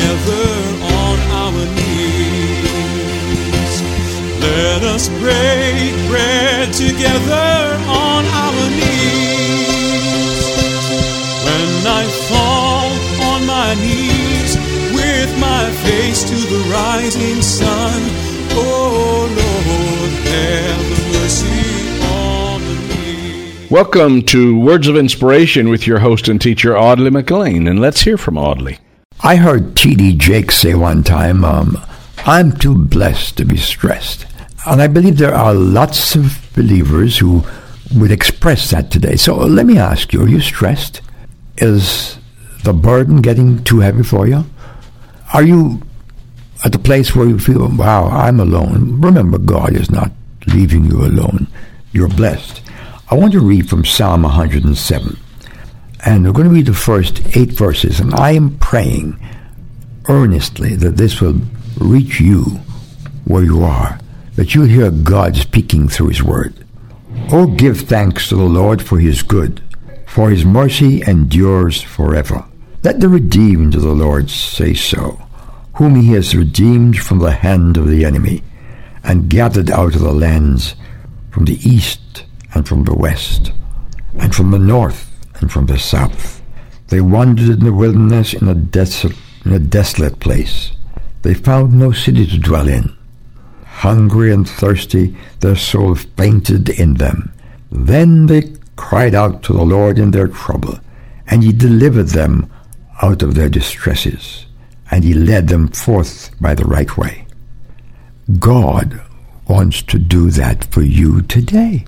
together on our knees. Let us break bread together on our knees. When I fall on my knees with my face to the rising sun, oh Lord, have mercy. Welcome to Words of Inspiration with your host and teacher, Audley McLean. And let's hear from Audley. I heard T.D. Jakes say one time, um, I'm too blessed to be stressed. And I believe there are lots of believers who would express that today. So let me ask you, are you stressed? Is the burden getting too heavy for you? Are you at the place where you feel, wow, I'm alone? Remember, God is not leaving you alone. You're blessed. I want to read from Psalm 107. And we're going to read the first eight verses. And I am praying earnestly that this will reach you where you are, that you'll hear God speaking through His Word. Oh, give thanks to the Lord for His good, for His mercy endures forever. Let the redeemed of the Lord say so, whom He has redeemed from the hand of the enemy, and gathered out of the lands from the east and from the west, and from the north and from the south. They wandered in the wilderness in a, desolate, in a desolate place. They found no city to dwell in. Hungry and thirsty, their soul fainted in them. Then they cried out to the Lord in their trouble, and he delivered them out of their distresses, and he led them forth by the right way. God wants to do that for you today.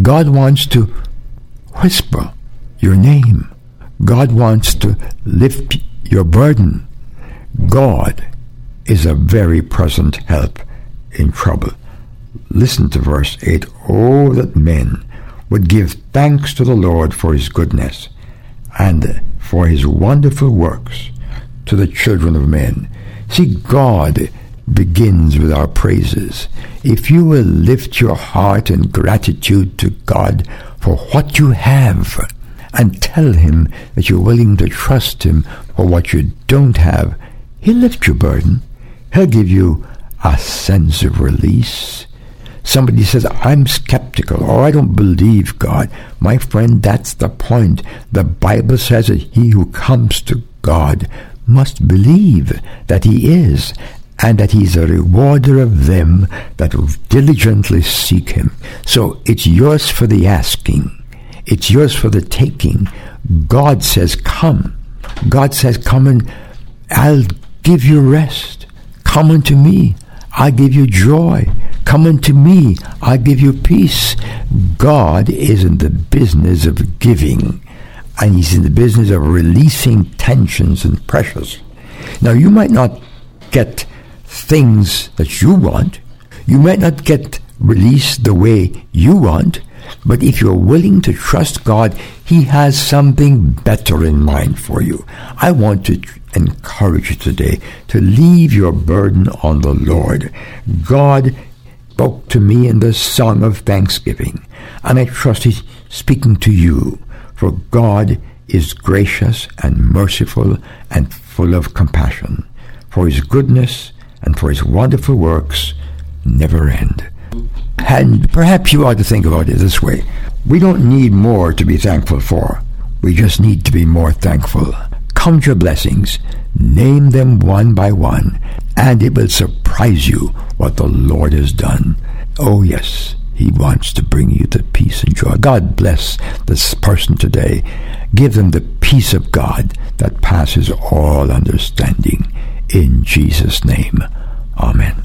God wants to whisper your name. God wants to lift your burden. God is a very present help in trouble. Listen to verse 8. Oh, that men would give thanks to the Lord for his goodness and for his wonderful works to the children of men. See, God begins with our praises. If you will lift your heart in gratitude to God for what you have, and tell him that you're willing to trust him for what you don't have, he'll lift your burden. He'll give you a sense of release. Somebody says, I'm skeptical or I don't believe God. My friend, that's the point. The Bible says that he who comes to God must believe that he is and that he's a rewarder of them that will diligently seek him. So it's yours for the asking. It's yours for the taking. God says, Come. God says, Come and I'll give you rest. Come unto me. I'll give you joy. Come unto me. I'll give you peace. God is in the business of giving, and He's in the business of releasing tensions and pressures. Now, you might not get things that you want. You might not get released the way you want, but if you're willing to trust God, He has something better in mind for you. I want to encourage you today to leave your burden on the Lord. God spoke to me in the song of thanksgiving, and I trust He's speaking to you, for God is gracious and merciful and full of compassion, for His goodness and for His wonderful works never end. And perhaps you ought to think about it this way. We don't need more to be thankful for. We just need to be more thankful. Count your blessings, name them one by one, and it will surprise you what the Lord has done. Oh, yes, He wants to bring you the peace and joy. God bless this person today. Give them the peace of God that passes all understanding. In Jesus' name, Amen.